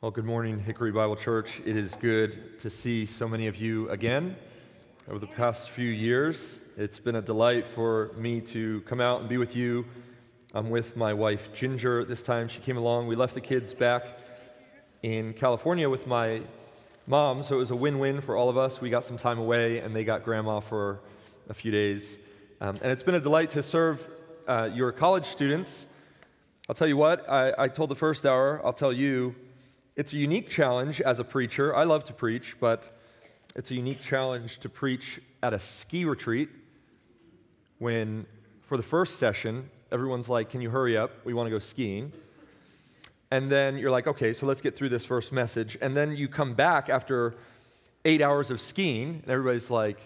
Well, good morning, Hickory Bible Church. It is good to see so many of you again over the past few years. It's been a delight for me to come out and be with you. I'm with my wife, Ginger, this time. She came along. We left the kids back in California with my mom, so it was a win win for all of us. We got some time away, and they got grandma for a few days. Um, and it's been a delight to serve uh, your college students. I'll tell you what, I, I told the first hour, I'll tell you, it's a unique challenge as a preacher. I love to preach, but it's a unique challenge to preach at a ski retreat when, for the first session, everyone's like, Can you hurry up? We want to go skiing. And then you're like, Okay, so let's get through this first message. And then you come back after eight hours of skiing, and everybody's like,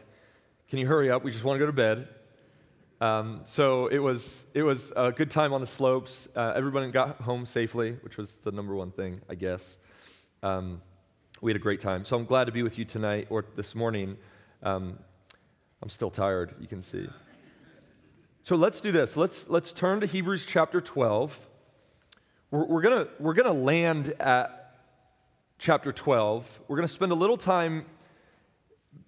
Can you hurry up? We just want to go to bed. Um, so it was, it was a good time on the slopes. Uh, everybody got home safely, which was the number one thing, I guess. Um, we had a great time. So I'm glad to be with you tonight or this morning. Um, I'm still tired, you can see. So let's do this. Let's, let's turn to Hebrews chapter 12. We're, we're going we're gonna land at chapter 12. We're going to spend a little time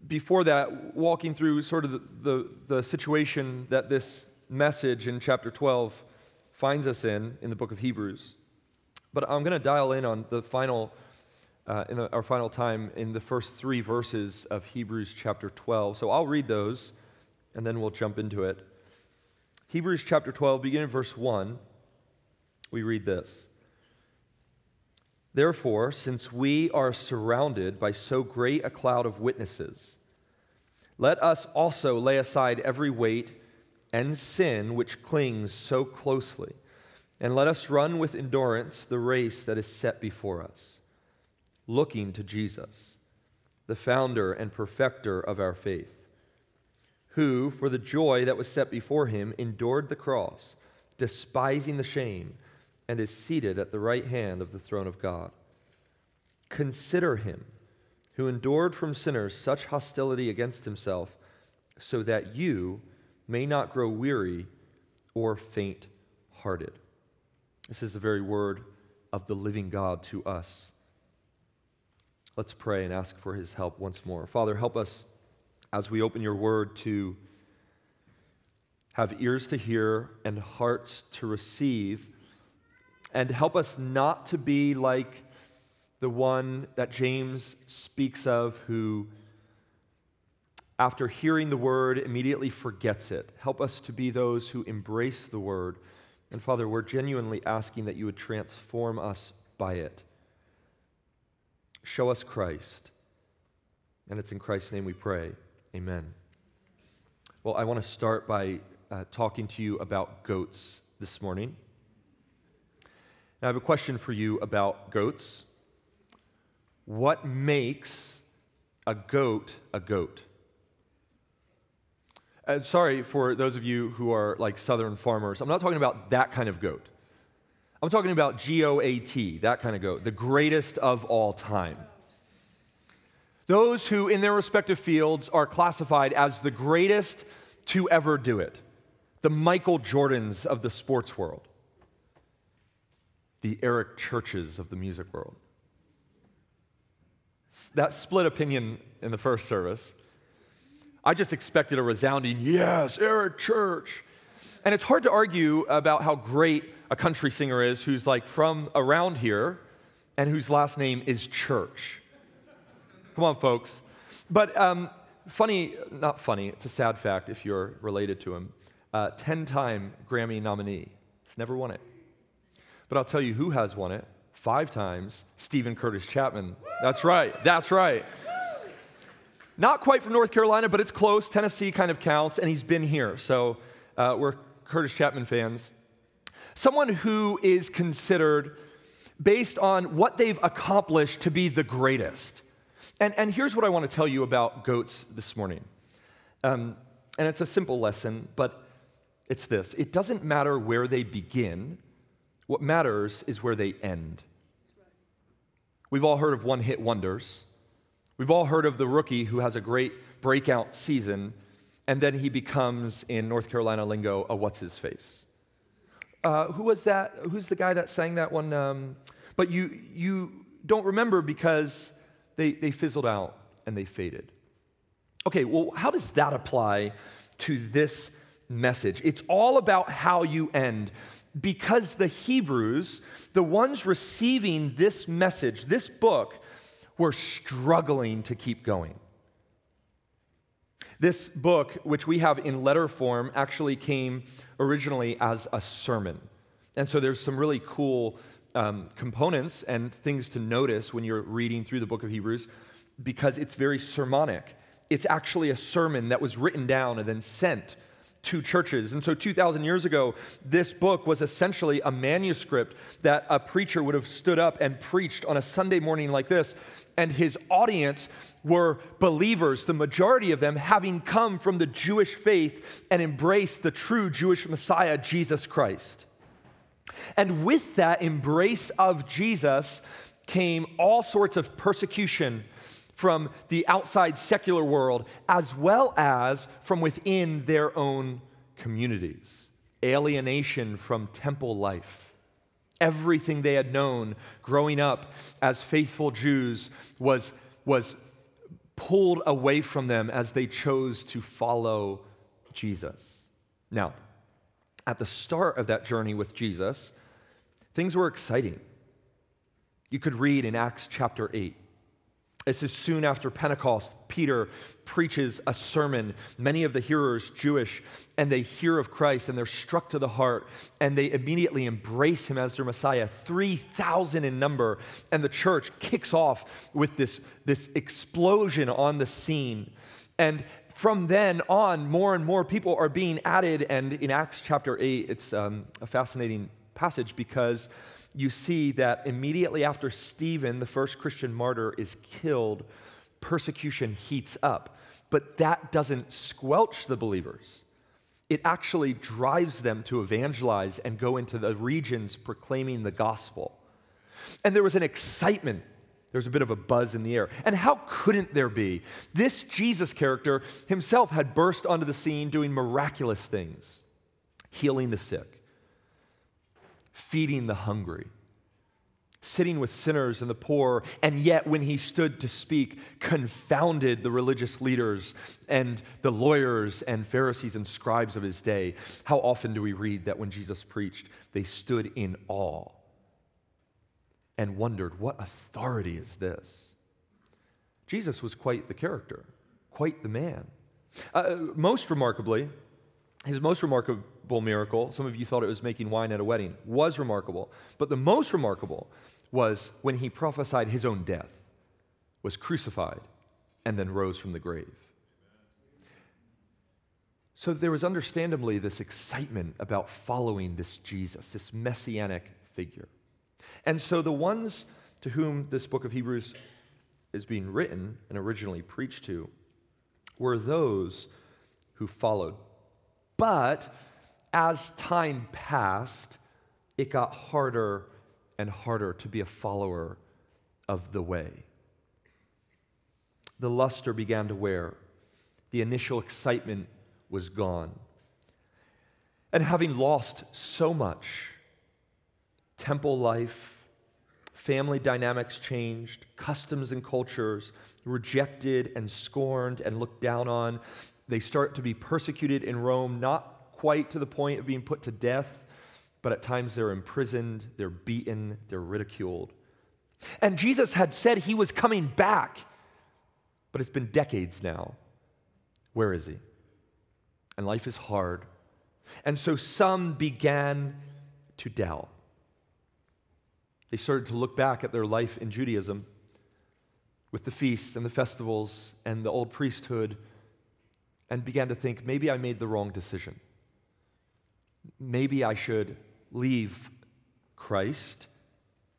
before that walking through sort of the, the, the situation that this message in chapter 12 finds us in, in the book of Hebrews. But I'm going to dial in on the final uh, in our final time in the first three verses of Hebrews chapter 12. So I'll read those and then we'll jump into it. Hebrews chapter 12, beginning verse 1, we read this. Therefore, since we are surrounded by so great a cloud of witnesses, let us also lay aside every weight and sin which clings so closely, and let us run with endurance the race that is set before us looking to Jesus, the founder and perfecter of our faith, who, for the joy that was set before him, endured the cross, despising the shame, and is seated at the right hand of the throne of God. Consider him who endured from sinners such hostility against himself, so that you may not grow weary or faint hearted. This is the very word of the living God to us. Let's pray and ask for his help once more. Father, help us as we open your word to have ears to hear and hearts to receive, and help us not to be like the one that James speaks of who, after hearing the word, immediately forgets it. Help us to be those who embrace the word. And Father, we're genuinely asking that you would transform us by it. Show us Christ. And it's in Christ's name we pray. Amen. Well, I want to start by uh, talking to you about goats this morning. Now, I have a question for you about goats. What makes a goat a goat? And uh, sorry for those of you who are like southern farmers. I'm not talking about that kind of goat. I'm talking about G O A T, that kind of goat, the greatest of all time. Those who, in their respective fields, are classified as the greatest to ever do it, the Michael Jordans of the sports world, the Eric Churches of the music world. That split opinion in the first service. I just expected a resounding yes, Eric Church. And it's hard to argue about how great a country singer is who's like from around here and whose last name is Church. Come on, folks. But um, funny, not funny, it's a sad fact if you're related to him. 10 uh, time Grammy nominee. He's never won it. But I'll tell you who has won it five times Steven Curtis Chapman. That's right, that's right. Not quite from North Carolina, but it's close. Tennessee kind of counts, and he's been here. So uh, we're Curtis Chapman fans. Someone who is considered, based on what they've accomplished, to be the greatest. And, and here's what I want to tell you about goats this morning. Um, and it's a simple lesson, but it's this it doesn't matter where they begin, what matters is where they end. We've all heard of one hit wonders. We've all heard of the rookie who has a great breakout season, and then he becomes, in North Carolina lingo, a what's his face. Uh, who was that? Who's the guy that sang that one? Um, but you, you don't remember because they, they fizzled out and they faded. Okay, well, how does that apply to this message? It's all about how you end because the Hebrews, the ones receiving this message, this book, were struggling to keep going. This book, which we have in letter form, actually came originally as a sermon. And so there's some really cool um, components and things to notice when you're reading through the book of Hebrews because it's very sermonic. It's actually a sermon that was written down and then sent to churches. And so 2,000 years ago, this book was essentially a manuscript that a preacher would have stood up and preached on a Sunday morning like this. And his audience were believers, the majority of them having come from the Jewish faith and embraced the true Jewish Messiah, Jesus Christ. And with that embrace of Jesus came all sorts of persecution from the outside secular world as well as from within their own communities. Alienation from temple life. Everything they had known growing up as faithful Jews was, was pulled away from them as they chose to follow Jesus. Now, at the start of that journey with Jesus, things were exciting. You could read in Acts chapter 8 this is soon after Pentecost. Peter preaches a sermon. Many of the hearers, Jewish, and they hear of Christ and they're struck to the heart and they immediately embrace him as their Messiah. 3,000 in number. And the church kicks off with this, this explosion on the scene. And from then on, more and more people are being added. And in Acts chapter 8, it's um, a fascinating passage because you see that immediately after Stephen, the first Christian martyr, is killed, persecution heats up. But that doesn't squelch the believers. It actually drives them to evangelize and go into the regions proclaiming the gospel. And there was an excitement. There was a bit of a buzz in the air. And how couldn't there be? This Jesus character himself had burst onto the scene doing miraculous things, healing the sick, feeding the hungry, sitting with sinners and the poor, and yet when he stood to speak, confounded the religious leaders and the lawyers and Pharisees and scribes of his day. How often do we read that when Jesus preached, they stood in awe and wondered, what authority is this? Jesus was quite the character, quite the man. Uh, most remarkably, his most remarkable miracle, some of you thought it was making wine at a wedding, was remarkable. But the most remarkable was when he prophesied his own death, was crucified, and then rose from the grave. So there was understandably this excitement about following this Jesus, this messianic figure. And so the ones to whom this book of Hebrews is being written and originally preached to were those who followed but as time passed, it got harder and harder to be a follower of the way. The luster began to wear, the initial excitement was gone. And having lost so much, temple life, family dynamics changed, customs and cultures rejected and scorned and looked down on, they start to be persecuted in Rome, not quite to the point of being put to death, but at times they're imprisoned, they're beaten, they're ridiculed. And Jesus had said he was coming back, but it's been decades now. Where is he? And life is hard. And so some began to doubt. They started to look back at their life in Judaism with the feasts and the festivals and the old priesthood and began to think maybe I made the wrong decision. Maybe I should leave Christ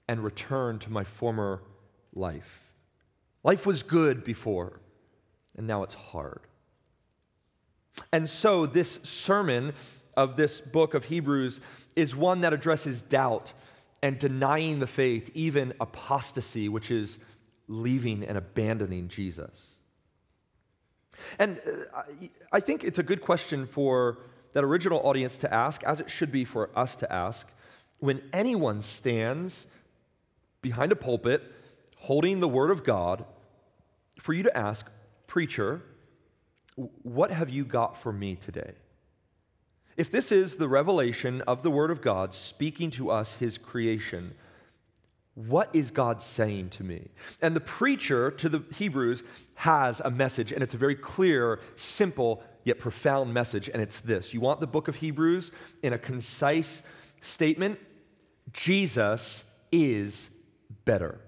and return to my former life. Life was good before, and now it's hard. And so, this sermon of this book of Hebrews is one that addresses doubt and denying the faith, even apostasy, which is leaving and abandoning Jesus. And uh, I think it's a good question for that original audience to ask, as it should be for us to ask, when anyone stands behind a pulpit holding the Word of God, for you to ask, Preacher, what have you got for me today? If this is the revelation of the Word of God speaking to us, His creation, what is God saying to me? And the preacher to the Hebrews has a message, and it's a very clear, simple, yet profound message, and it's this. You want the book of Hebrews in a concise statement? Jesus is better.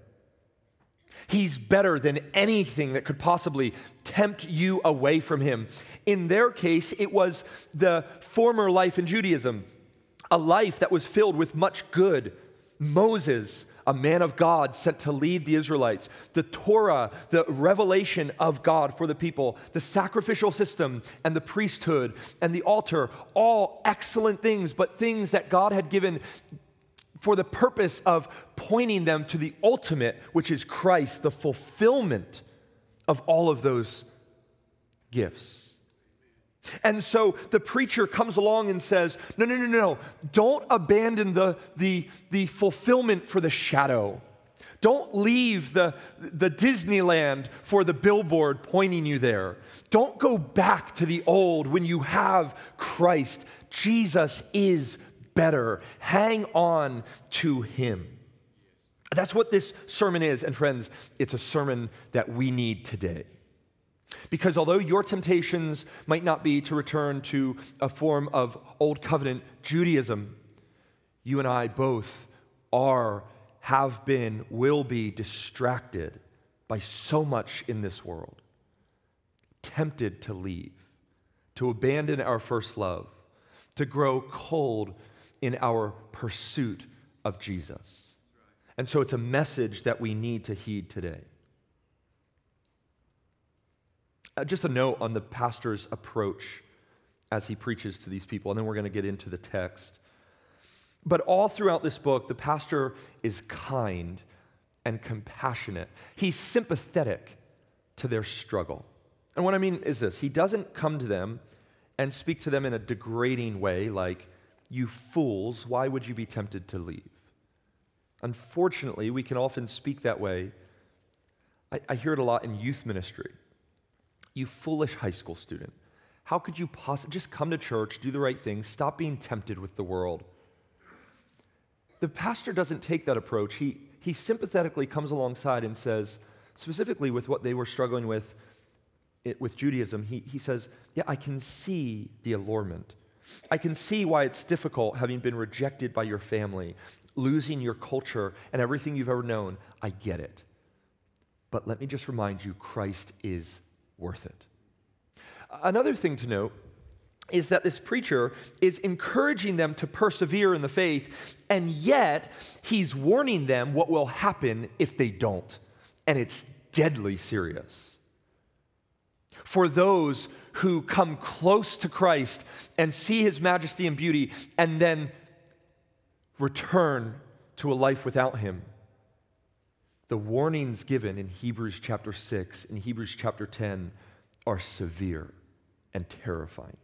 He's better than anything that could possibly tempt you away from him. In their case, it was the former life in Judaism, a life that was filled with much good. Moses, a man of God sent to lead the Israelites, the Torah, the revelation of God for the people, the sacrificial system and the priesthood and the altar, all excellent things, but things that God had given for the purpose of pointing them to the ultimate, which is Christ, the fulfillment of all of those gifts. And so the preacher comes along and says, No, no, no, no, don't abandon the, the, the fulfillment for the shadow. Don't leave the, the Disneyland for the billboard pointing you there. Don't go back to the old when you have Christ. Jesus is better. Hang on to Him. That's what this sermon is. And friends, it's a sermon that we need today. Because although your temptations might not be to return to a form of Old Covenant Judaism, you and I both are, have been, will be distracted by so much in this world, tempted to leave, to abandon our first love, to grow cold in our pursuit of Jesus. And so it's a message that we need to heed today. Uh, Uh, just a note on the pastor's approach as he preaches to these people, and then we're going to get into the text. But all throughout this book, the pastor is kind and compassionate. He's sympathetic to their struggle. And what I mean is this he doesn't come to them and speak to them in a degrading way, like, you fools, why would you be tempted to leave? Unfortunately, we can often speak that way. I, I hear it a lot in youth ministry. You foolish high school student. How could you possibly just come to church, do the right thing, stop being tempted with the world? The pastor doesn't take that approach. He, he sympathetically comes alongside and says, specifically with what they were struggling with it, with Judaism, he, he says, Yeah, I can see the allurement. I can see why it's difficult having been rejected by your family, losing your culture and everything you've ever known. I get it. But let me just remind you Christ is worth it. Another thing to note is that this preacher is encouraging them to persevere in the faith, and yet he's warning them what will happen if they don't. And it's deadly serious. For those who come close to Christ and see his majesty and beauty and then return to a life without him. The warnings given in Hebrews chapter 6 and Hebrews chapter 10 are severe and terrifying.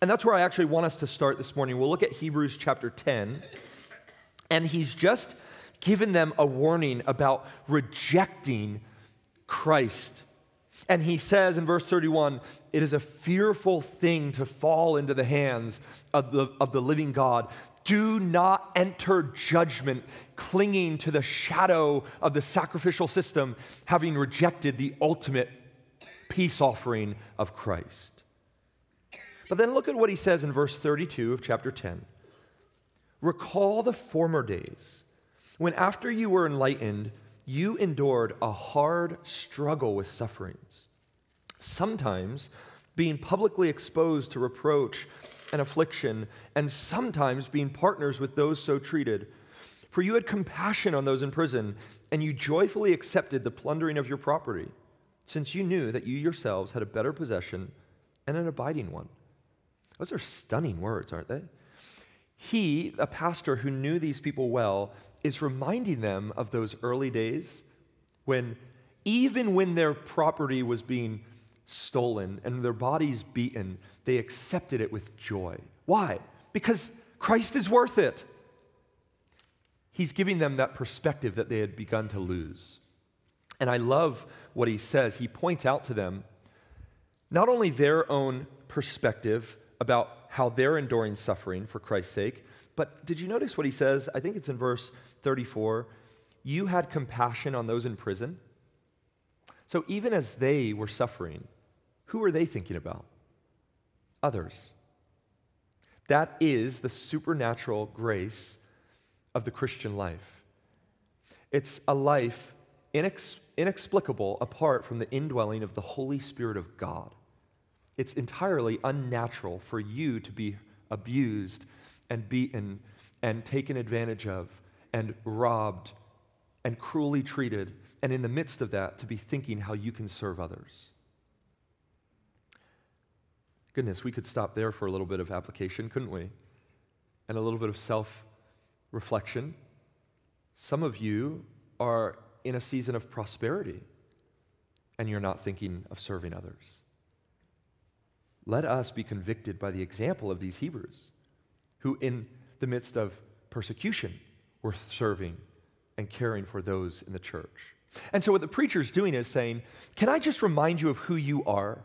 And that's where I actually want us to start this morning. We'll look at Hebrews chapter 10, and he's just given them a warning about rejecting Christ and he says in verse 31 it is a fearful thing to fall into the hands of the, of the living God. Do not enter judgment clinging to the shadow of the sacrificial system, having rejected the ultimate peace offering of Christ. But then look at what he says in verse 32 of chapter 10. Recall the former days when, after you were enlightened, you endured a hard struggle with sufferings, sometimes being publicly exposed to reproach and affliction, and sometimes being partners with those so treated. For you had compassion on those in prison, and you joyfully accepted the plundering of your property, since you knew that you yourselves had a better possession and an abiding one. Those are stunning words, aren't they? He, a pastor who knew these people well, is reminding them of those early days when, even when their property was being stolen and their bodies beaten, they accepted it with joy. Why? Because Christ is worth it. He's giving them that perspective that they had begun to lose. And I love what he says. He points out to them not only their own perspective about how they're enduring suffering for Christ's sake, but did you notice what he says? I think it's in verse 34 You had compassion on those in prison. So even as they were suffering, who are they thinking about? Others. That is the supernatural grace of the Christian life. It's a life inex- inexplicable apart from the indwelling of the Holy Spirit of God. It's entirely unnatural for you to be abused and beaten and taken advantage of and robbed and cruelly treated, and in the midst of that, to be thinking how you can serve others. Goodness, we could stop there for a little bit of application, couldn't we? And a little bit of self reflection. Some of you are in a season of prosperity and you're not thinking of serving others. Let us be convicted by the example of these Hebrews who, in the midst of persecution, were serving and caring for those in the church. And so, what the preacher's doing is saying, Can I just remind you of who you are,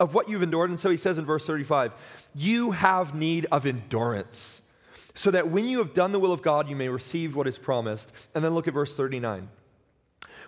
of what you've endured? And so he says in verse 35, You have need of endurance, so that when you have done the will of God, you may receive what is promised. And then look at verse 39.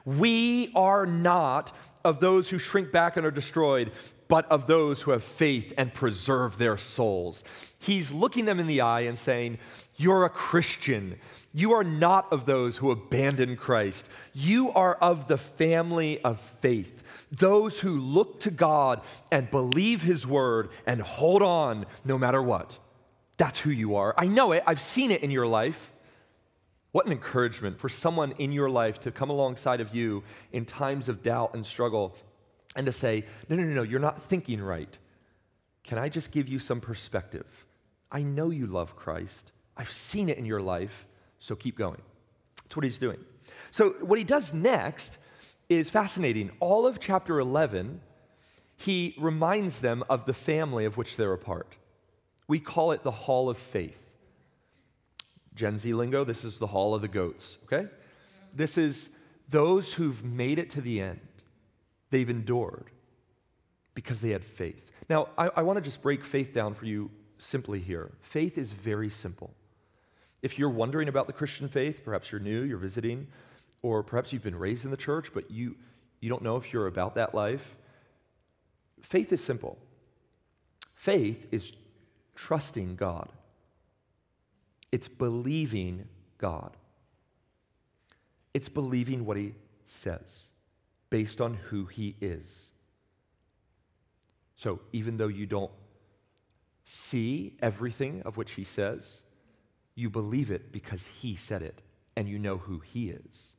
We are not of those who shrink back and are destroyed, but of those who have faith and preserve their souls. He's looking them in the eye and saying, You're a Christian. You are not of those who abandon Christ. You are of the family of faith, those who look to God and believe His word and hold on no matter what. That's who you are. I know it, I've seen it in your life. What an encouragement for someone in your life to come alongside of you in times of doubt and struggle and to say, no, no, no, no, you're not thinking right. Can I just give you some perspective? I know you love Christ. I've seen it in your life, so keep going. That's what he's doing. So, what he does next is fascinating. All of chapter 11, he reminds them of the family of which they're a part. We call it the Hall of Faith. Gen Z lingo, this is the Hall of the Goats, okay? This is those who've made it to the end they've endured because they had faith. Now, I, I want to just break faith down for you simply here. Faith is very simple. If you're wondering about the Christian faith, perhaps you're new, you're visiting, or perhaps you've been raised in the church, but you, you don't know if you're about that life, faith is simple. Faith is trusting God, it's believing God, it's believing what He says based on who he is. So even though you don't see everything of which he says, you believe it because he said it and you know who he is.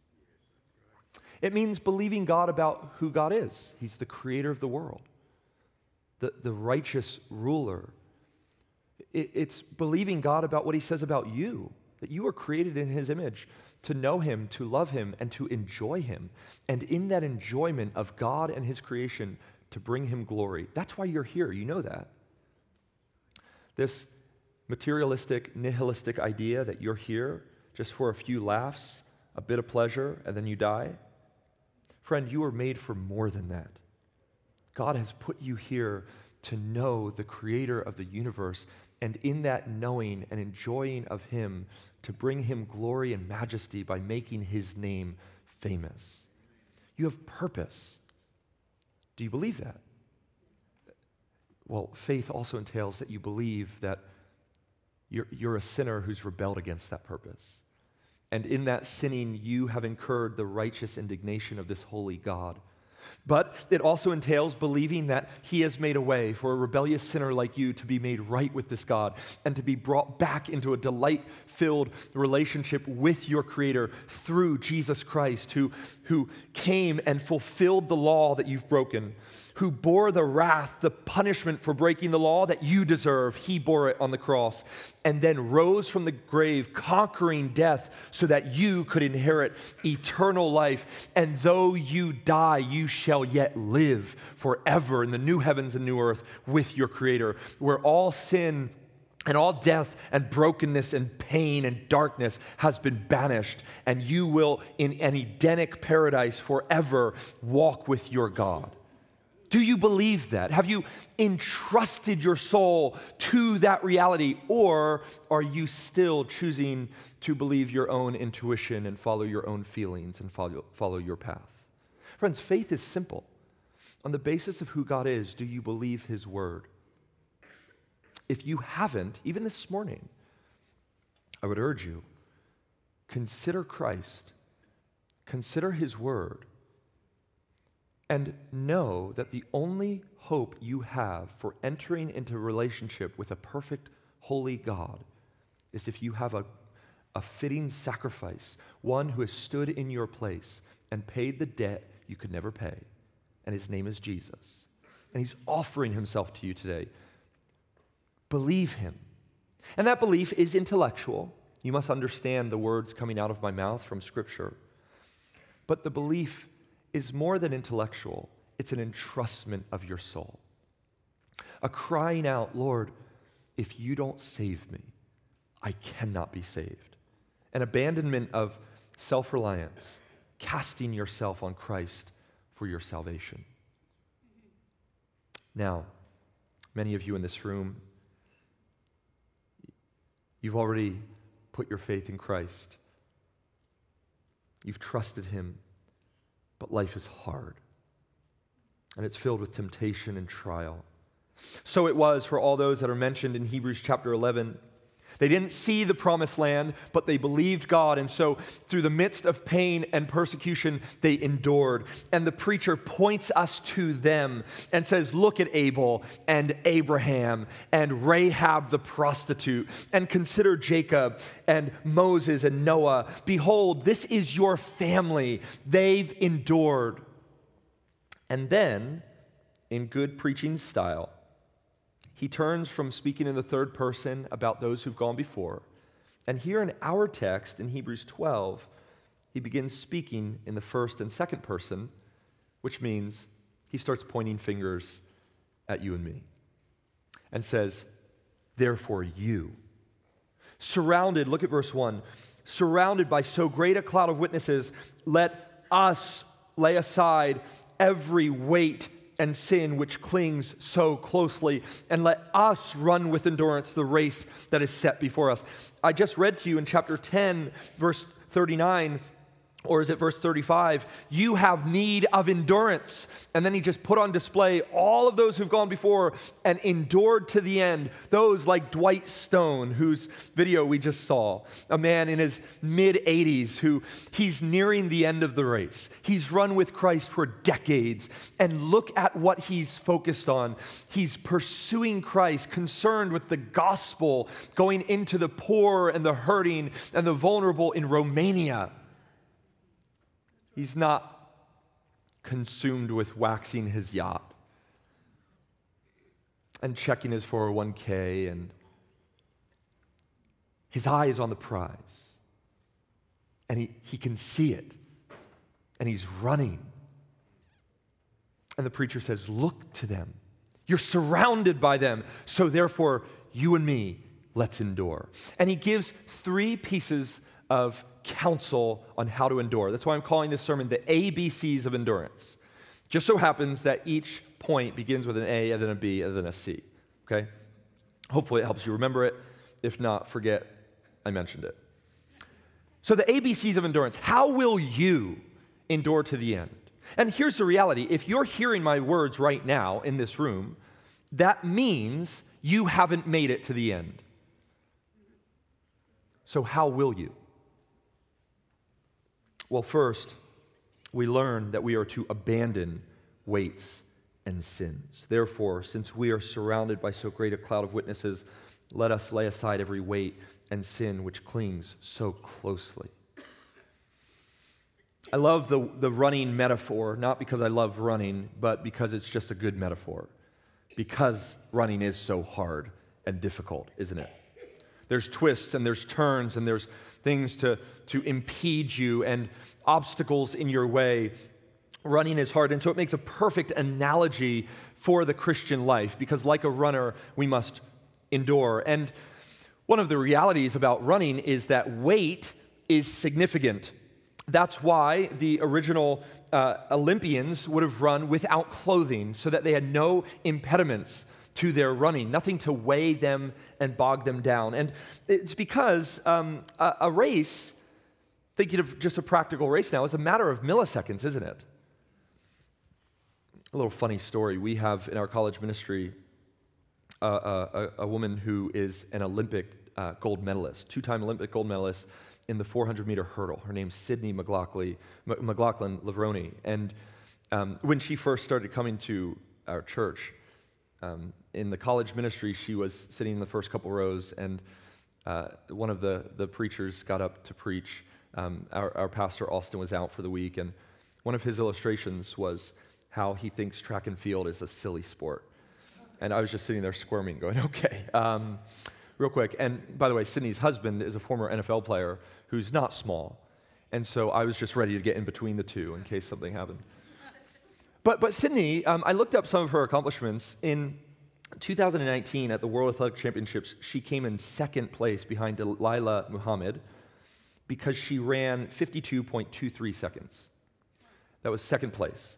It means believing God about who God is. He's the creator of the world, the, the righteous ruler. It, it's believing God about what he says about you, that you are created in his image to know Him, to love Him, and to enjoy Him. And in that enjoyment of God and His creation, to bring Him glory. That's why you're here. You know that. This materialistic, nihilistic idea that you're here just for a few laughs, a bit of pleasure, and then you die. Friend, you are made for more than that. God has put you here to know the creator of the universe, and in that knowing and enjoying of Him, to bring him glory and majesty by making his name famous. You have purpose. Do you believe that? Well, faith also entails that you believe that you're, you're a sinner who's rebelled against that purpose. And in that sinning, you have incurred the righteous indignation of this holy God. But it also entails believing that He has made a way for a rebellious sinner like you to be made right with this God and to be brought back into a delight filled relationship with your Creator through Jesus Christ, who, who came and fulfilled the law that you've broken, who bore the wrath, the punishment for breaking the law that you deserve. He bore it on the cross and then rose from the grave, conquering death so that you could inherit eternal life. And though you die, you shall yet live forever in the new heavens and new earth with your Creator, where all sin And all death and brokenness and pain and darkness has been banished, and you will, in an Edenic paradise, forever walk with your God. Do you believe that? Have you entrusted your soul to that reality? Or are you still choosing to believe your own intuition and follow your own feelings and follow, follow your path? Friends, faith is simple. On the basis of who God is, do you believe His word? If you haven't, even this morning, I would urge you consider Christ, consider His word and know that the only hope you have for entering into relationship with a perfect, holy God is if you have a, a fitting sacrifice, one who has stood in your place and paid the debt you could never pay. And his name is Jesus. And he's offering himself to you today. Believe him. And that belief is intellectual. You must understand the words coming out of my mouth from Scripture. But the belief is more than intellectual, it's an entrustment of your soul. A crying out, Lord, if you don't save me, I cannot be saved. An abandonment of self reliance, casting yourself on Christ for your salvation. Now, many of you in this room, you've already put your faith in Christ. You've trusted Him but life is hard. And it's filled with temptation and trial. So it was for all those that are mentioned in Hebrews chapter 11. They didn't see the promised land, but they believed God. And so, through the midst of pain and persecution, they endured. And the preacher points us to them and says, Look at Abel and Abraham and Rahab the prostitute, and consider Jacob and Moses and Noah. Behold, this is your family. They've endured. And then, in good preaching style, he turns from speaking in the third person about those who've gone before. And here in our text in Hebrews 12, he begins speaking in the first and second person, which means he starts pointing fingers at you and me and says, Therefore, you, surrounded, look at verse 1, surrounded by so great a cloud of witnesses, let us lay aside every weight and sin which clings so closely, and let us run with endurance the race that is set before us. I just read to you in chapter 10, verse 39 or is it verse 35? You have need of endurance. And then he just put on display all of those who've gone before and endured to the end. Those like Dwight Stone, whose video we just saw, a man in his mid 80s who he's nearing the end of the race. He's run with Christ for decades. And look at what he's focused on. He's pursuing Christ, concerned with the gospel, going into the poor and the hurting and the vulnerable in Romania. He's not consumed with waxing his yacht and checking his 401k, and his eye is on the prize. And he, he can see it, and he's running. And the preacher says, Look to them. You're surrounded by them. So, therefore, you and me, let's endure. And he gives three pieces of counsel on how to endure. That's why I'm calling this sermon the ABCs of endurance. Just so happens that each point begins with an A and then a B and then a C. Okay? Hopefully it helps you remember it. If not, forget I mentioned it. So, the ABCs of endurance how will you endure to the end? And here's the reality if you're hearing my words right now in this room, that means you haven't made it to the end. So, how will you? Well, first, we learn that we are to abandon weights and sins. Therefore, since we are surrounded by so great a cloud of witnesses, let us lay aside every weight and sin which clings so closely. I love the, the running metaphor, not because I love running, but because it's just a good metaphor. Because running is so hard and difficult, isn't it? There's twists and there's turns and there's things to, to impede you and obstacles in your way. Running is hard. And so it makes a perfect analogy for the Christian life because, like a runner, we must endure. And One of the realities about running is that weight is significant. That's why the original uh, Olympians would have run without clothing so that they had no impediments to their running, nothing to weigh them and bog them down. And it's because um, a, a race, thinking of just a practical race now, is a matter of milliseconds, isn't it? A little funny story. We have in our college ministry a, a, woman who is an Olympic uh, gold medalist, two time Olympic gold medalist in the 400 meter hurdle. Her name's Sydney McLaughlin, McLaughlin Levrone. And um, when she first started coming to our church, um, in the college ministry, she was sitting in the first couple rows, and uh, one of the, the preachers got up to preach. Um, our, our pastor, Austin, was out for the week, and one of his illustrations was how he thinks track and field is a silly sport. And I was just sitting there squirming, going, okay. Um, real quick, and by the way, Sydney's husband is a former NFL player who's not small. And so I was just ready to get in between the two in case something happened. But, but Sydney, um, I looked up some of her accomplishments. In 2019, at the World Athletic Championships, she came in second place behind Dalilah Muhammad because she ran 52.23 seconds. That was second place.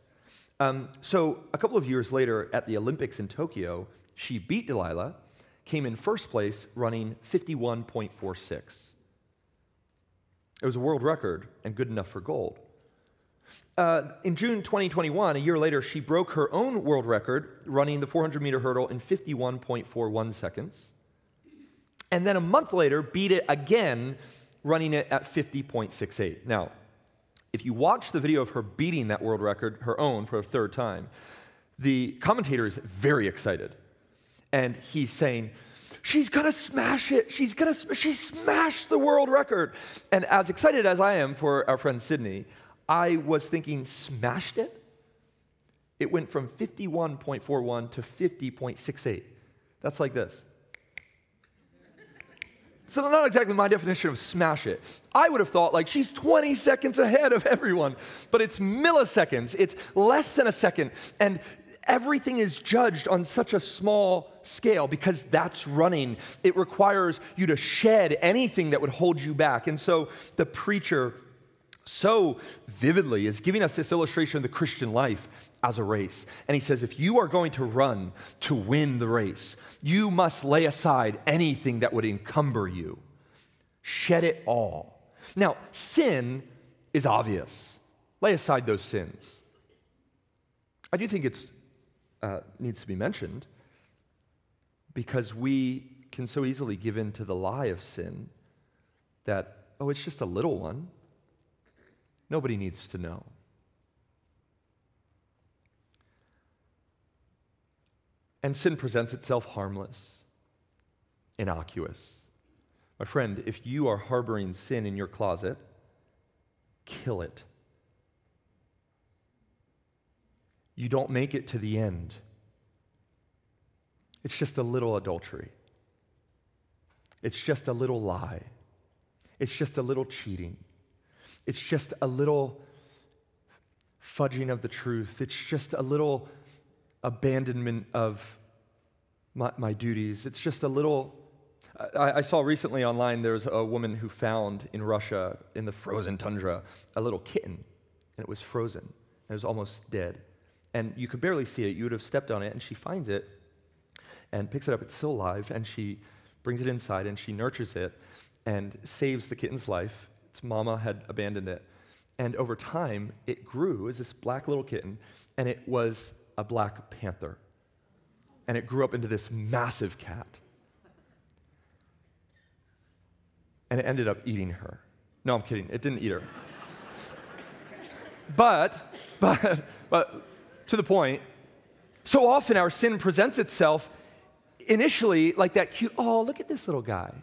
Um, so a couple of years later, at the Olympics in Tokyo, she beat Dalilah, came in first place, running 51.46. It was a world record and good enough for gold. Uh, in June 2021, a year later, she broke her own world record running the 400 meter hurdle in 51.41 seconds. And then a month later, beat it again, running it at 50.68. Now, if you watch the video of her beating that world record, her own, for a third time, the commentator is very excited. And he's saying, She's gonna smash it. She's gonna, sm- she smashed the world record. And as excited as I am for our friend Sydney, I was thinking, smashed it? It went from 51.41 to 50.68. That's like this. So, not exactly my definition of smash it. I would have thought like she's 20 seconds ahead of everyone, but it's milliseconds, it's less than a second. And everything is judged on such a small scale because that's running. It requires you to shed anything that would hold you back. And so the preacher so vividly is giving us this illustration of the Christian life as a race. And he says, if you are going to run to win the race, you must lay aside anything that would encumber you, shed it all. Now, sin is obvious. Lay aside those sins. I do think it uh, needs to be mentioned because we can so easily give in to the lie of sin that, oh, it's just a little one. Nobody needs to know. And sin presents itself harmless, innocuous. My friend, if you are harboring sin in your closet, kill it. You don't make it to the end. It's just a little adultery. It's just a little lie. It's just a little cheating. It's just a little fudging of the truth. It's just a little abandonment of my, my duties. It's just a little. I, I, saw recently online there's a woman who found in Russia, in the frozen tundra, a little kitten, and it was frozen. and It was almost dead. And you could barely see it. You would have stepped on it, and she finds it and picks it up. It's still alive, and she brings it inside and she nurtures it and saves the kitten's life its mama had abandoned it. And over time, it grew as this black little kitten, and it was a black panther. And it grew up into this massive cat. And it ended up eating her. No, I'm kidding. It didn't eat her. but, but, but to the point, so often our sin presents itself initially like that cute, oh, look at this little guy.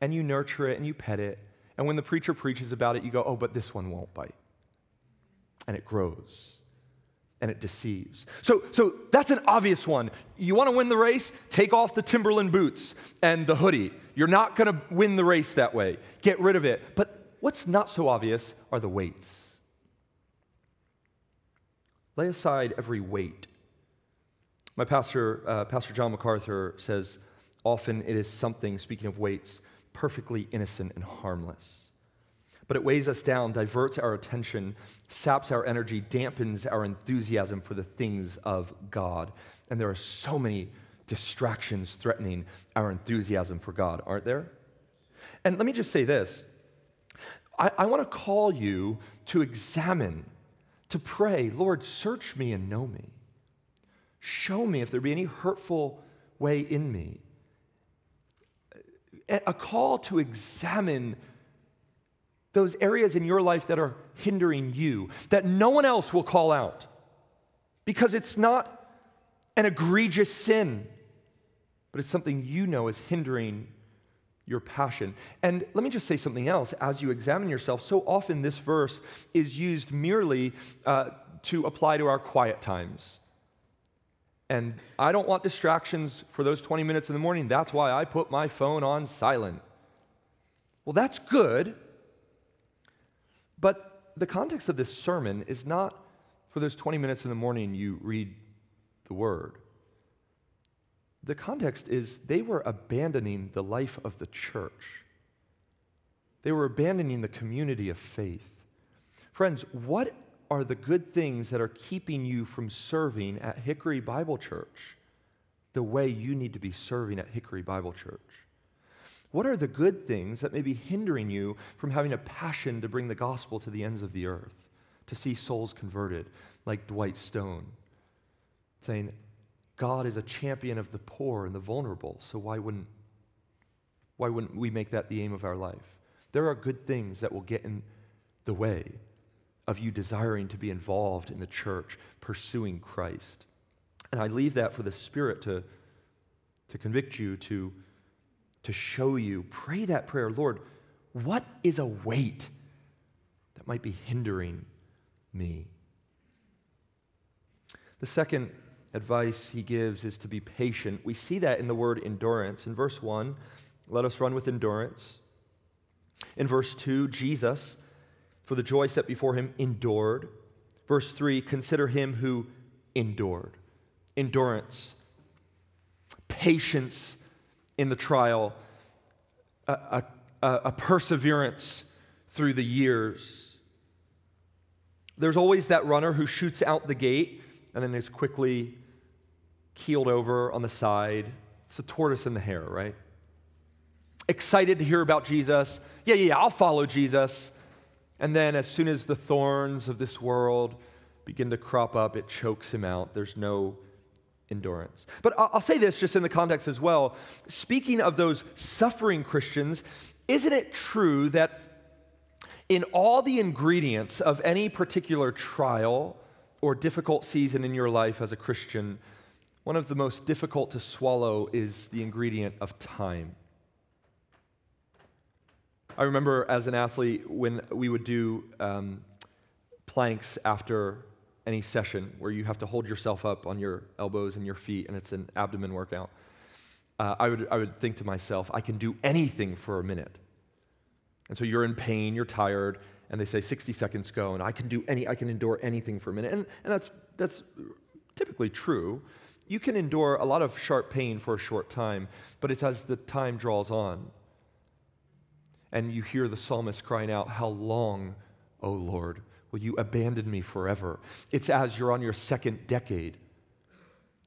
And you nurture it and you pet it and when the preacher preaches about it, you go, oh, but this one won't bite. And it grows and it deceives. So, so that's an obvious one. You want to win the race? Take off the Timberland boots and the hoodie. You're not going to win the race that way. Get rid of it. But what's not so obvious are the weights. Lay aside every weight. My pastor, uh, Pastor John MacArthur, says often it is something, speaking of weights, perfectly innocent and harmless. But it weighs us down, diverts our attention, saps our energy, dampens our enthusiasm for the things of God. And there are so many distractions threatening our enthusiasm for God, aren't there? And let me just say this I, I want to call you to examine, to pray, Lord, search me and know me. Show me if there be any hurtful way in me. A call to examine those areas in your life that are hindering you, that no one else will call out because it's not an egregious sin, but it's something you know is hindering your passion. And let me just say something else as you examine yourself. So often, this verse is used merely uh, to apply to our quiet times. And I don't want distractions for those 20 minutes in the morning. That's why I put my phone on silent. Well, that's good. But the context of this sermon is not for those 20 minutes in the morning you read the word. The context is they were abandoning the life of the church, they were abandoning the community of faith. Friends, what are the good things that are keeping you from serving at Hickory Bible Church the way you need to be serving at Hickory Bible Church? What are the good things that may be hindering you from having a passion to bring the gospel to the ends of the earth, to see souls converted, like Dwight Stone, saying, God is a champion of the poor and the vulnerable, so why wouldn't, why wouldn't we make that the aim of our life? There are good things that will get in the way of you desiring to be involved in the church, pursuing Christ. And I leave that for the Spirit to, to convict you, to, to show you. Pray that prayer Lord, what is a weight that might be hindering me? The second advice he gives is to be patient. We see that in the word endurance. In verse 1, let us run with endurance. In verse 2, Jesus, for the joy set before him, endured. Verse 3, consider him who endured. Endurance, patience in the trial, a, a, a perseverance through the years. There's always that runner who shoots out the gate and then is quickly keeled over on the side. It's the tortoise and the hare, right? Excited to hear about Jesus. Yeah, yeah, yeah, I'll follow Jesus. And then as soon as the thorns of this world begin to crop up, it chokes him out. There's no endurance. But I'll say this just in the context as well. Speaking of those suffering Christians, isn't it true that in all the ingredients of any particular trial or difficult season in your life as a Christian, one of the most difficult to swallow is the ingredient of time. I remember as an athlete when we would do um, planks after any session where you have to hold yourself up on your elbows and your feet and it's an abdomen workout. Uh, I, would, I would think to myself, I can do anything for a minute. And so you're in pain, you're tired, and they say 60 seconds go, and I can do any, I can endure anything for a minute. And, and that's, that's typically true you can endure a lot of sharp pain for a short time, but it's as the time draws on. And you hear the psalmist crying out, How long, O Lord, will you abandon me forever? It's as you're on your second decade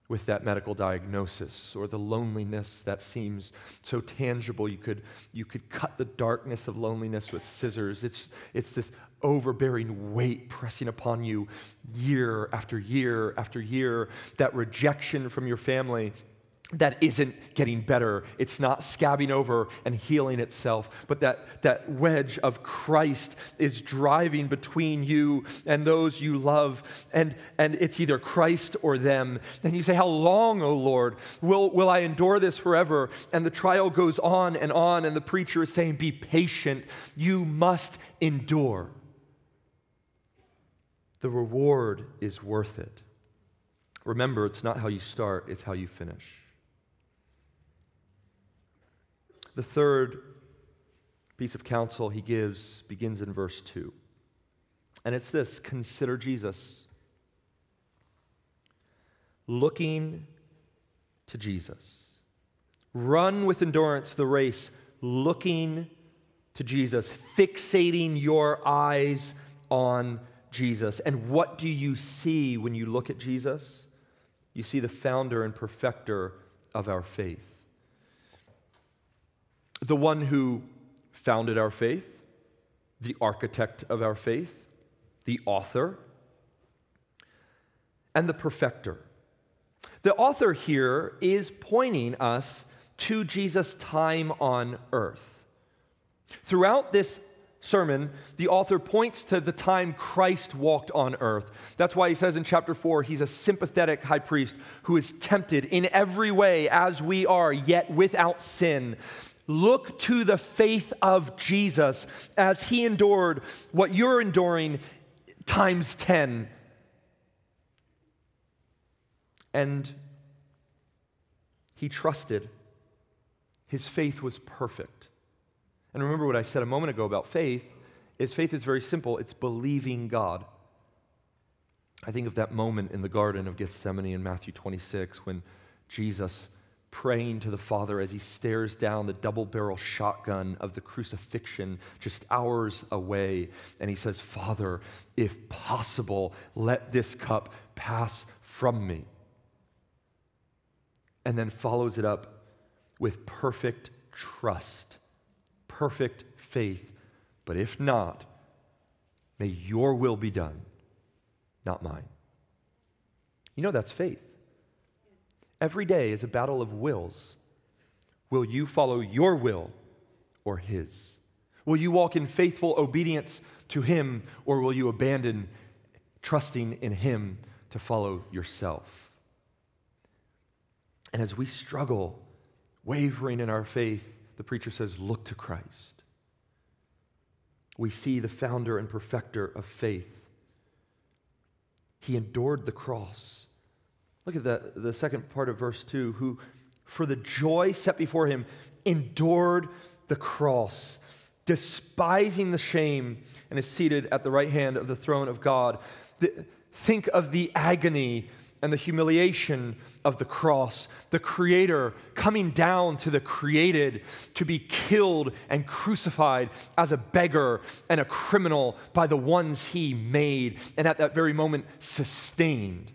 with that medical diagnosis or the loneliness that seems so tangible you could, you could cut the darkness of loneliness with scissors. It's, it's this overbearing weight pressing upon you year after year after year, that rejection from your family that isn't getting better. It's not scabbing over and healing itself, but that, that wedge of Christ is driving between you and those you love, and, and it's either Christ or them. And you say, How long, O Lord, will, will I endure this forever? And the trial goes on and on, and the preacher is saying, Be patient. You must endure the reward is worth it. Remember, it's not how you start, it's how you finish. The third piece of counsel he gives begins in verse 2. And it's this consider Jesus. Looking to Jesus. Run with endurance the race, looking to Jesus, fixating your eyes on Jesus. And what do you see when you look at Jesus? You see the founder and perfecter of our faith. The one who founded our faith, the architect of our faith, the author, and the perfecter. The author here is pointing us to Jesus' time on earth. Throughout this sermon, the author points to the time Christ walked on earth. That's why he says in chapter 4 he's a sympathetic high priest who is tempted in every way as we are, yet without sin. Look to the faith of Jesus as he endured what you're enduring times 10. And he trusted. His faith was perfect. And remember what I said a moment ago about faith is faith is very simple. It's believing God. I think of that moment in the Garden of Gethsemane in Matthew 26 when Jesus praying to the Father as he stares down the double barrel shotgun of the crucifixion just hours away. And he says, Father, if possible, let this cup pass from me. And then follows it up with perfect trust perfect faith. But if not, may your will be done, not mine. You know that's faith. Every day is a battle of wills. Will you follow your will or his? Will you walk in faithful obedience to him or will you abandon trusting in him to follow yourself? And as we struggle, wavering in our faith, the preacher says, Look to Christ. We see the founder and perfecter of faith. He endured the cross. Look at the, the second part of verse 2 who, for the joy set before him, endured the cross, despising the shame, and is seated at the right hand of the throne of God. The, think of the agony and the humiliation of the cross, the Creator coming down to the created to be killed and crucified as a beggar and a criminal by the ones He made, and at that very moment sustained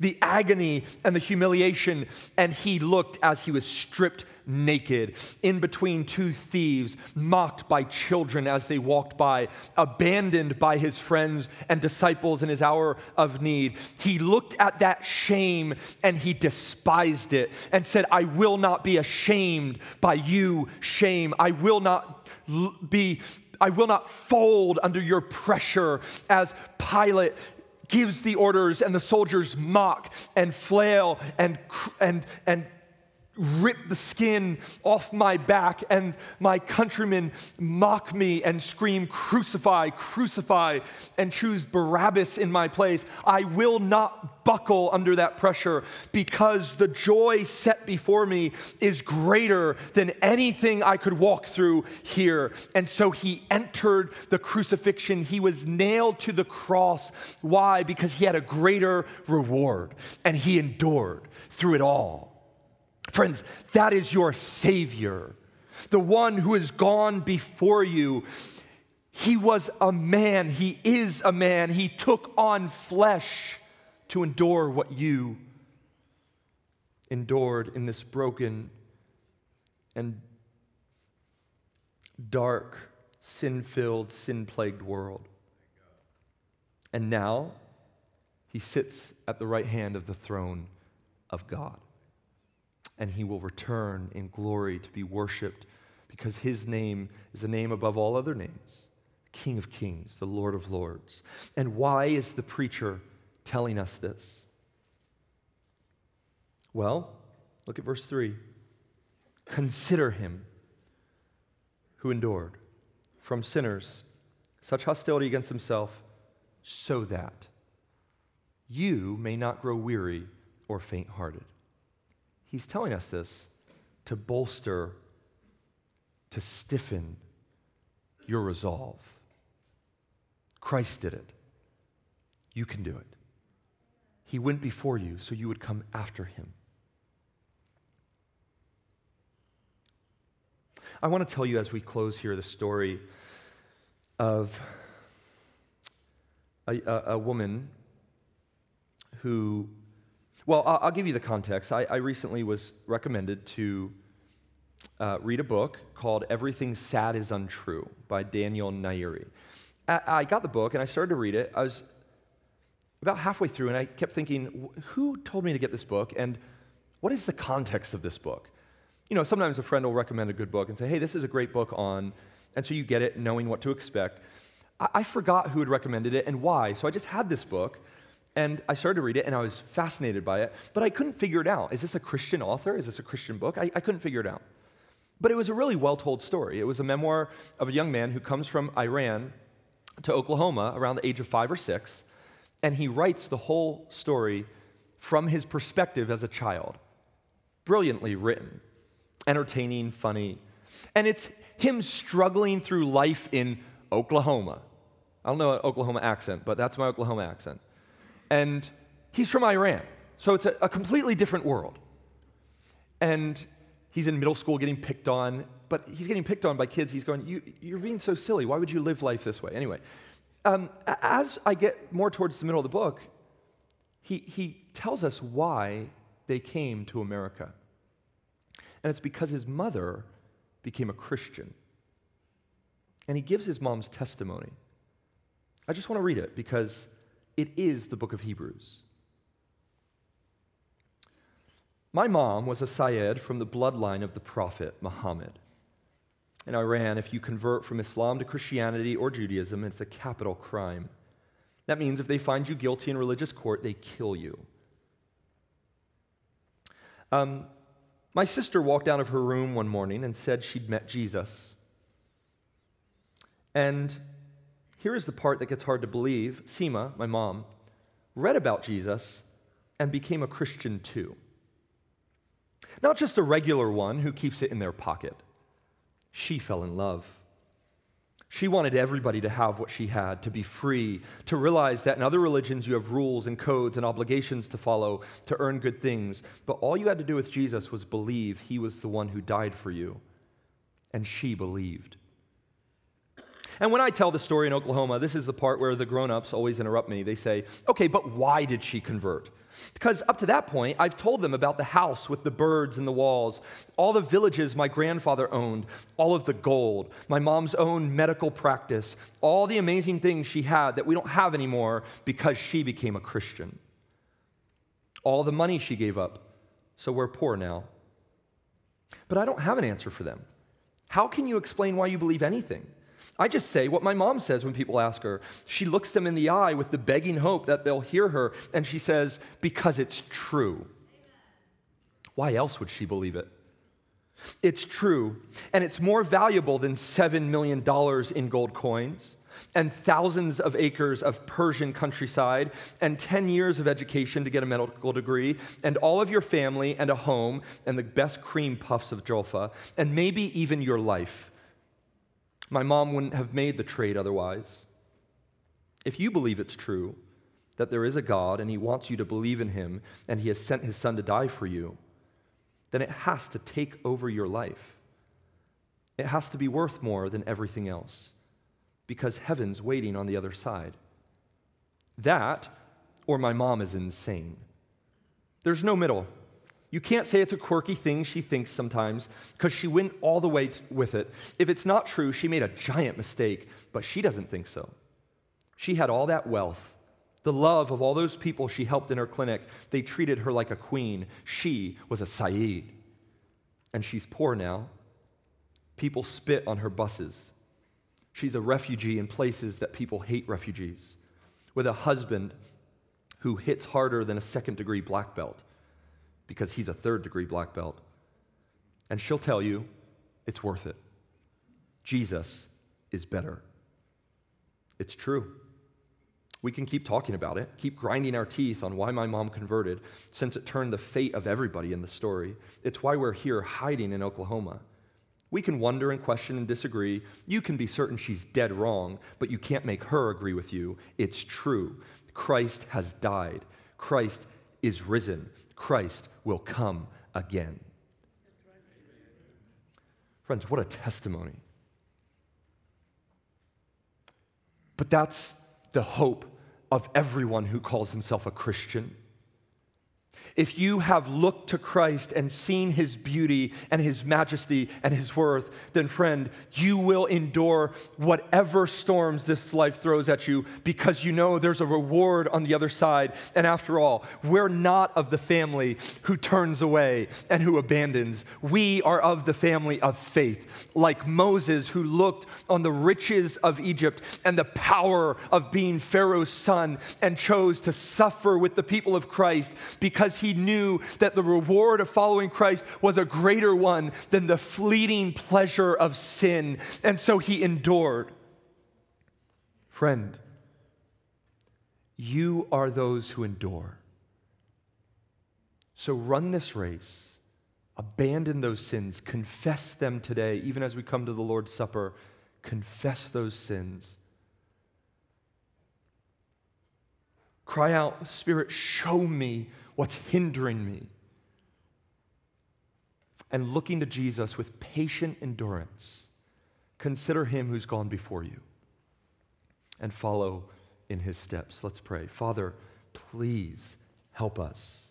the agony and the humiliation, and he looked as he was stripped naked in between two thieves, mocked by children as they walked by, abandoned by his friends and disciples in his hour of need. He looked at that shame and he despised it and said, I will not be ashamed by you, shame. I will not be I will not fold under your pressure as Pilate gives the orders, and the soldiers mock and flail and, and, and rip the skin off my back, and my countrymen mock me and scream, Crucify, crucify, and choose Barabbas in my place. I will not buckle under that pressure because the joy set before me is greater than anything I could walk through here. And so he entered the crucifixion. He was nailed to the cross. Why? Because he had a greater reward, and he endured through it all. Friends, that is your Savior, the one who has gone before you. He was a man, He is a man. He took on flesh to endure what you endured in this broken and dark, sin filled, sin plagued world. And now he sits at the right hand of the throne of God and he will return in glory to be worshiped because his name is a name above all other names King of Kings, the Lord of Lords. And why is the preacher telling us this? Well, look at verse 3. Consider him who endured from sinners such hostility against himself, so that you may not grow weary or faint hearted. He's telling us this to bolster, to stiffen your resolve. Christ did it. You can do it. He went before you so you would come after him. I want to tell you as we close here the story of a, a, a woman who, well, I'll, give you the context. I, I recently was recommended to uh, read a book called Everything Sad is Untrue by Daniel Nayeri. I, I got the book and I started to read it. I was about halfway through and I kept thinking, who told me to get this book and what is the context of this book? You know, sometimes a friend will recommend a good book and say, hey, this is a great book on, and so you get it knowing what to expect. I, I forgot who had recommended it and why, so I just had this book and I started to read it and I was fascinated by it, but I couldn't figure it out. Is this a Christian author? Is this a Christian book? I, I couldn't figure it out. But it was a really well told story. It was a memoir of a young man who comes from Iran to Oklahoma around the age of five or six, and he writes the whole story from his perspective as a child. Brilliantly written, entertaining, funny. And it's him struggling through life in Oklahoma. I don't know an Oklahoma accent, but that's my Oklahoma accent. And he's from Iran, so it's a, a completely different world. And he's in middle school getting picked on, but he's getting picked on by kids. He's going, you, You're being so silly. Why would you live life this way? Anyway, um, as I get more towards the middle of the book, he, he tells us why they came to America. And it's because his mother became a Christian. And he gives his mom's testimony. I just want to read it because it is the book of Hebrews. My mom was a Syed from the bloodline of the prophet Muhammad. In Iran, if you convert from Islam to Christianity or Judaism, it's a capital crime. That means if they find you guilty in religious court, they kill you. Um, my sister walked out of her room one morning and said she'd met Jesus. And here is the part that gets hard to believe Sima, my mom, read about Jesus and became a Christian too. Not just a regular one who keeps it in their pocket. She fell in love. She wanted everybody to have what she had, to be free, to realize that in other religions you have rules and codes and obligations to follow to earn good things. But all you had to do with Jesus was believe he was the one who died for you. And she believed. And when I tell the story in Oklahoma, this is the part where the grown ups always interrupt me. They say, okay, but why did she convert? Because up to that point, I've told them about the house with the birds and the walls, all the villages my grandfather owned, all of the gold, my mom's own medical practice, all the amazing things she had that we don't have anymore because she became a Christian. All the money she gave up, so we're poor now. But I don't have an answer for them. How can you explain why you believe anything? I just say what my mom says when people ask her. She looks them in the eye with the begging hope that they'll hear her, and she says, Because it's true. Why else would she believe it? It's true, and it's more valuable than $7 million in gold coins and thousands of acres of Persian countryside and 10 years of education to get a medical degree and all of your family and a home and the best cream puffs of Jolfa and maybe even your life. My mom wouldn't have made the trade otherwise. If you believe it's true that there is a God and He wants you to believe in Him and He has sent His Son to die for you, then it has to take over your life. It has to be worth more than everything else because heaven's waiting on the other side. That, or my mom is insane. There's no middle. You can't say it's a quirky thing she thinks sometimes because she went all the way t- with it. If it's not true, she made a giant mistake, but she doesn't think so. She had all that wealth, the love of all those people she helped in her clinic. They treated her like a queen. She was a Saeed. And she's poor now. People spit on her buses. She's a refugee in places that people hate refugees, with a husband who hits harder than a second degree black belt because he's a third degree black belt. And she'll tell you it's worth it. Jesus is better. It's true. We can keep talking about it, keep grinding our teeth on why my mom converted, since it turned the fate of everybody in the story. It's why we're here hiding in Oklahoma. We can wonder and question and disagree. You can be certain she's dead wrong, but you can't make her agree with you. It's true. Christ has died, Christ is risen. Christ will come again. Friends, what a testimony. But that's the hope of everyone who calls himself a Christian. If you have looked to Christ and seen his beauty and his majesty and his worth, then, friend, you will endure whatever storms this life throws at you because you know there's a reward on the other side. And after all, we're not of the family who turns away and who abandons. We are of the family of faith, like Moses, who looked on the riches of Egypt and the power of being Pharaoh's son and chose to suffer with the people of Christ because he knew that the reward of following Christ was a greater one than the fleeting pleasure of sin. And so he endured. Friend, you are those who endure. So run this race, abandon those sins, confess them today, even as we come to the Lord's Supper. Confess those sins. Cry out, Spirit, show me what's hindering me. And looking to Jesus with patient endurance, consider him who's gone before you and follow in his steps. Let's pray. Father, please help us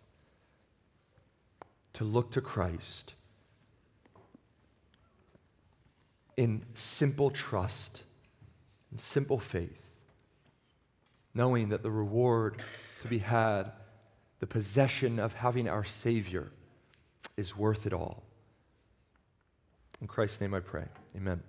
to look to Christ in simple trust and simple faith, knowing that the reward to be had the possession of having our Savior is worth it all. In Christ's name I pray. Amen.